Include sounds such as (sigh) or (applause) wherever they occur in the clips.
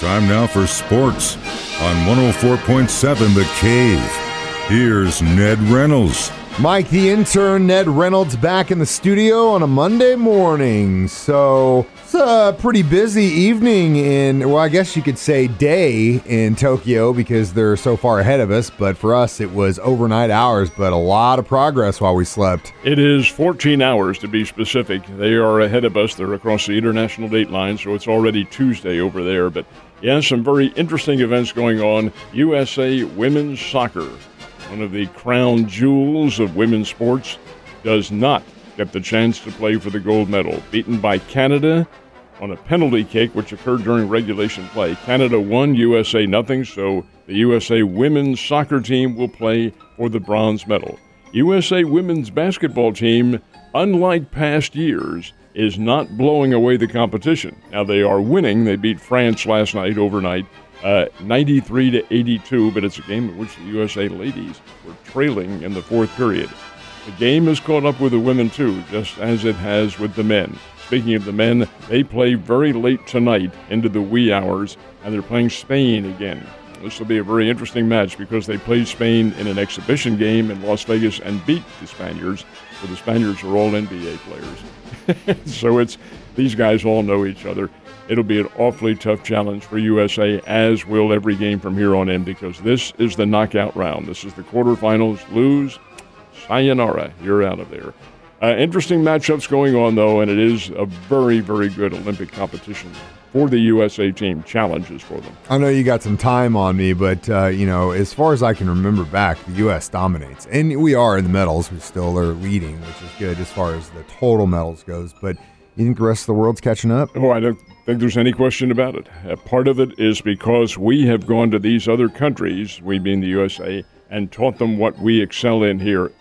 Time now for sports on 104.7 The Cave. Here's Ned Reynolds. Mike, the intern, Ned Reynolds, back in the studio on a Monday morning. So it's a pretty busy evening in, well, I guess you could say day in Tokyo because they're so far ahead of us. But for us, it was overnight hours, but a lot of progress while we slept. It is 14 hours to be specific. They are ahead of us. They're across the international date line, so it's already Tuesday over there. But yeah, some very interesting events going on. USA women's soccer one of the crown jewels of women's sports, does not get the chance to play for the gold medal. Beaten by Canada on a penalty kick, which occurred during regulation play. Canada won, USA nothing, so the USA women's soccer team will play for the bronze medal. USA women's basketball team, unlike past years, is not blowing away the competition. Now they are winning. They beat France last night overnight uh, 93 to 82, but it's a game in which the USA ladies were trailing in the fourth period. The game has caught up with the women too, just as it has with the men. Speaking of the men, they play very late tonight into the wee hours, and they're playing Spain again. This will be a very interesting match because they played Spain in an exhibition game in Las Vegas and beat the Spaniards. So the Spaniards are all NBA players. (laughs) so it's these guys all know each other it'll be an awfully tough challenge for USA, as will every game from here on in, because this is the knockout round. This is the quarterfinals. Lose, sayonara, you're out of there. Uh, interesting matchups going on, though, and it is a very, very good Olympic competition for the USA team. Challenges for them. I know you got some time on me, but uh, you know, as far as I can remember back, the U.S. dominates, and we are in the medals. We still are leading, which is good as far as the total medals goes. But you think the rest of the world's catching up? Oh, I don't think there's any question about it. Uh, part of it is because we have gone to these other countries, we being the USA, and taught them what we excel in here,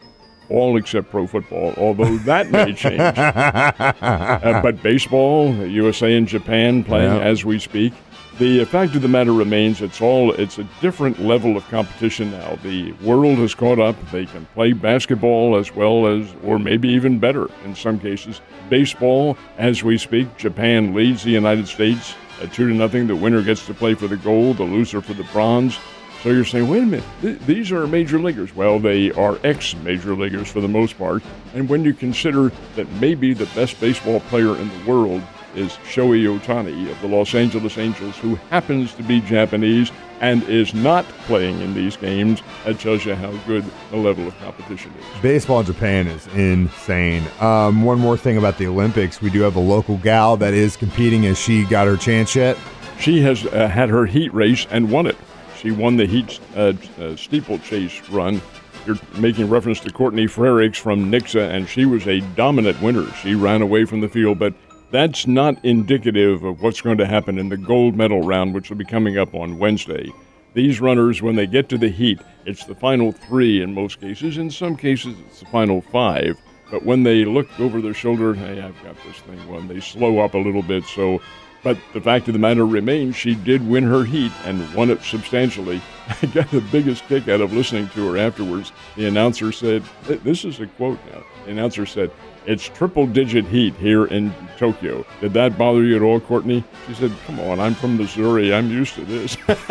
all except pro football, although that may (laughs) change. uh, but baseball, USA and Japan playing yeah. as we speak. The fact of the matter remains, it's all it's a different level of competition now. The world has caught up. They can play basketball as well as, or maybe even better in some cases. Baseball, as we speak, Japan leads the United States at two to nothing. The winner gets to play for the gold, the loser for the bronze. So you're saying, wait a minute, th- these are major leaguers. Well, they are ex major leaguers for the most part. And when you consider that maybe the best baseball player in the world is Shohei Ohtani of the Los Angeles Angels, who happens to be Japanese and is not playing in these games. That tells you how good the level of competition is. Baseball in Japan is insane. Um, one more thing about the Olympics we do have a local gal that is competing. Has she got her chance yet? She has uh, had her heat race and won it. She won the heat uh, uh, steeplechase run. You're making reference to Courtney Frerichs from Nixa, and she was a dominant winner. She ran away from the field, but that's not indicative of what's going to happen in the gold medal round, which will be coming up on Wednesday. These runners, when they get to the heat, it's the final three in most cases. In some cases, it's the final five. But when they look over their shoulder, hey, I've got this thing won, they slow up a little bit. So, but the fact of the matter remains, she did win her heat and won it substantially. (laughs) I got the biggest kick out of listening to her afterwards. The announcer said, This is a quote now. The announcer said, it's triple digit heat here in Tokyo. Did that bother you at all, Courtney? She said, Come on, I'm from Missouri. I'm used to this. (laughs) (laughs)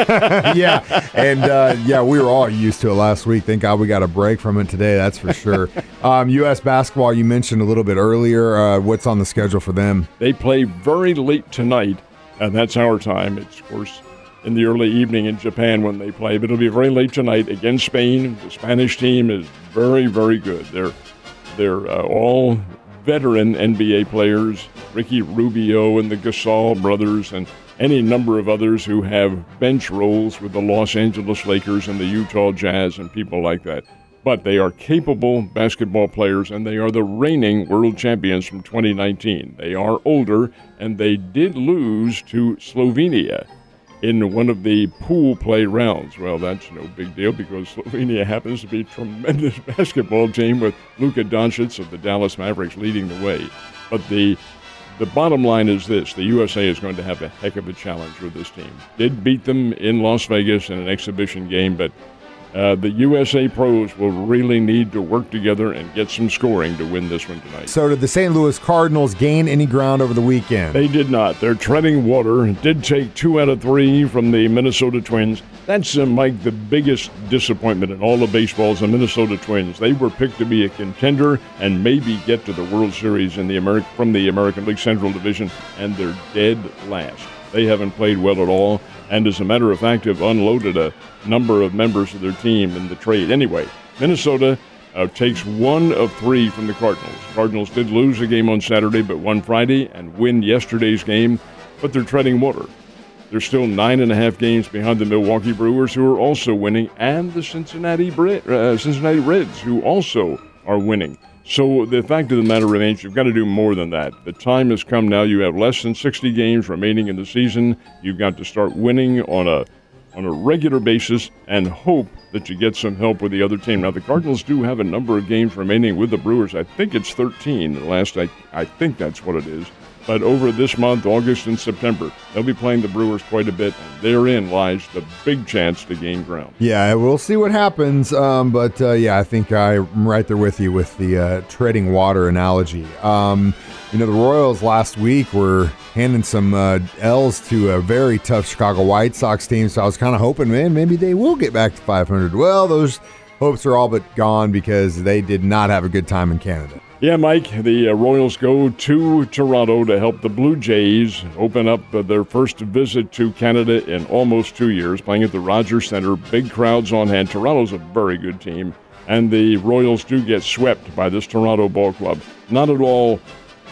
yeah. And uh, yeah, we were all used to it last week. Thank God we got a break from it today. That's for sure. (laughs) um, U.S. basketball, you mentioned a little bit earlier. Uh, what's on the schedule for them? They play very late tonight, and that's our time. It's, of course, in the early evening in Japan when they play, but it'll be very late tonight against Spain. The Spanish team is very, very good. They're they're uh, all veteran NBA players, Ricky Rubio and the Gasol brothers, and any number of others who have bench roles with the Los Angeles Lakers and the Utah Jazz and people like that. But they are capable basketball players, and they are the reigning world champions from 2019. They are older, and they did lose to Slovenia in one of the pool play rounds. Well, that's no big deal because Slovenia happens to be a tremendous (laughs) basketball team with Luka Doncic of the Dallas Mavericks leading the way. But the the bottom line is this: the USA is going to have a heck of a challenge with this team. Did beat them in Las Vegas in an exhibition game, but uh, the USA pros will really need to work together and get some scoring to win this one tonight. So, did the St. Louis Cardinals gain any ground over the weekend? They did not. They're treading water. Did take two out of three from the Minnesota Twins. That's, uh, Mike, the biggest disappointment in all of baseball is the Minnesota Twins. They were picked to be a contender and maybe get to the World Series in the Ameri- from the American League Central Division, and they're dead last. They haven't played well at all and as a matter of fact have unloaded a number of members of their team in the trade. Anyway, Minnesota uh, takes one of three from the Cardinals. Cardinals did lose a game on Saturday, but won Friday and win yesterday's game, but they're treading water. They're still nine and a half games behind the Milwaukee Brewers, who are also winning, and the Cincinnati, uh, Cincinnati Reds, who also are winning. So the fact of the matter remains, you've got to do more than that. The time has come now. You have less than 60 games remaining in the season. You've got to start winning on a on a regular basis and hope that you get some help with the other team. Now the Cardinals do have a number of games remaining with the Brewers. I think it's 13. The last I I think that's what it is. But over this month, August and September, they'll be playing the Brewers quite a bit, and therein lies the big chance to gain ground. Yeah, we'll see what happens. Um, but uh, yeah, I think I'm right there with you with the uh, treading water analogy. Um, you know, the Royals last week were handing some uh, L's to a very tough Chicago White Sox team, so I was kind of hoping, man, maybe they will get back to 500. Well, those hopes are all but gone because they did not have a good time in Canada. Yeah, Mike, the uh, Royals go to Toronto to help the Blue Jays open up uh, their first visit to Canada in almost two years, playing at the Rogers Center. Big crowds on hand. Toronto's a very good team, and the Royals do get swept by this Toronto ball club. Not at all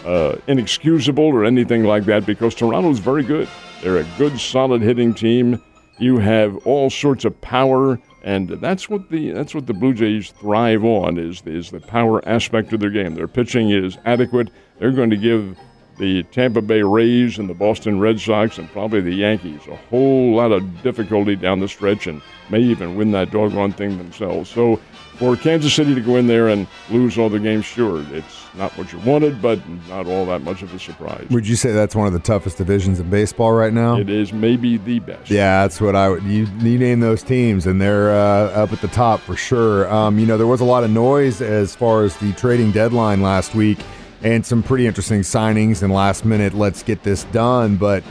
uh, inexcusable or anything like that because Toronto's very good. They're a good, solid hitting team. You have all sorts of power and that's what the that's what the Blue Jays thrive on is is the power aspect of their game. Their pitching is adequate. They're going to give the Tampa Bay Rays and the Boston Red Sox and probably the Yankees a whole lot of difficulty down the stretch and may even win that doggone thing themselves. So for Kansas City to go in there and lose all the games, sure, it's not what you wanted, but not all that much of a surprise. Would you say that's one of the toughest divisions in baseball right now? It is maybe the best. Yeah, that's what I would. You, you name those teams, and they're uh, up at the top for sure. Um, you know, there was a lot of noise as far as the trading deadline last week, and some pretty interesting signings and last minute. Let's get this done, but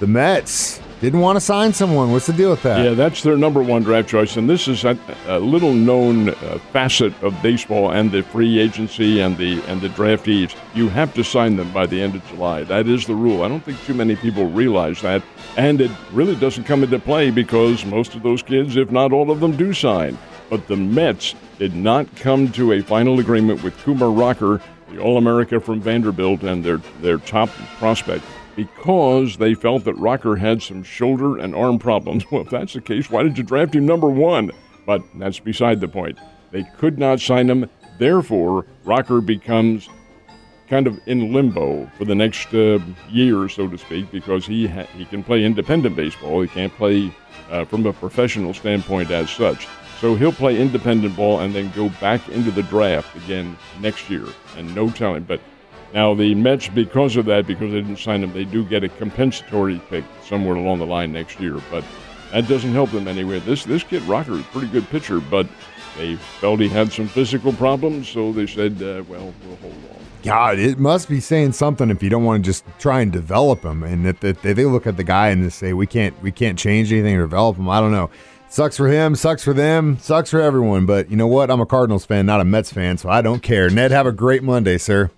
the Mets didn't want to sign someone. What's the deal with that? Yeah, that's their number one draft choice, and this is a, a little known uh, facet of baseball and the free agency and the and the draftees. You have to sign them by the end of July. That is the rule. I don't think too many people realize that, and it really doesn't come into play because most of those kids, if not all of them, do sign. But the Mets did not come to a final agreement with Kumar Rocker, the All-America from Vanderbilt, and their their top prospect because they felt that Rocker had some shoulder and arm problems. (laughs) Well, if that's the case, why did you draft him number one? But that's beside the point. They could not sign him. Therefore, Rocker becomes kind of in limbo for the next uh, year, so to speak, because he ha- he can play independent baseball. He can't play uh, from a professional standpoint as such. So he'll play independent ball and then go back into the draft again next year, and no telling. But now, the Mets, because of that, because they didn't sign him, they do get a compensatory pick somewhere along the line next year. But that doesn't help them anyway. This this kid Rocker is a pretty good pitcher, but they felt he had some physical problems, so they said, uh, "Well, we'll hold on." God, it must be saying something if you don't want to just try and develop him, and if they look at the guy and they say, "We can't, we can't change anything or develop him," I don't know. Sucks for him, sucks for them, sucks for everyone. But you know what? I'm a Cardinals fan, not a Mets fan, so I don't care. Ned, have a great Monday, sir.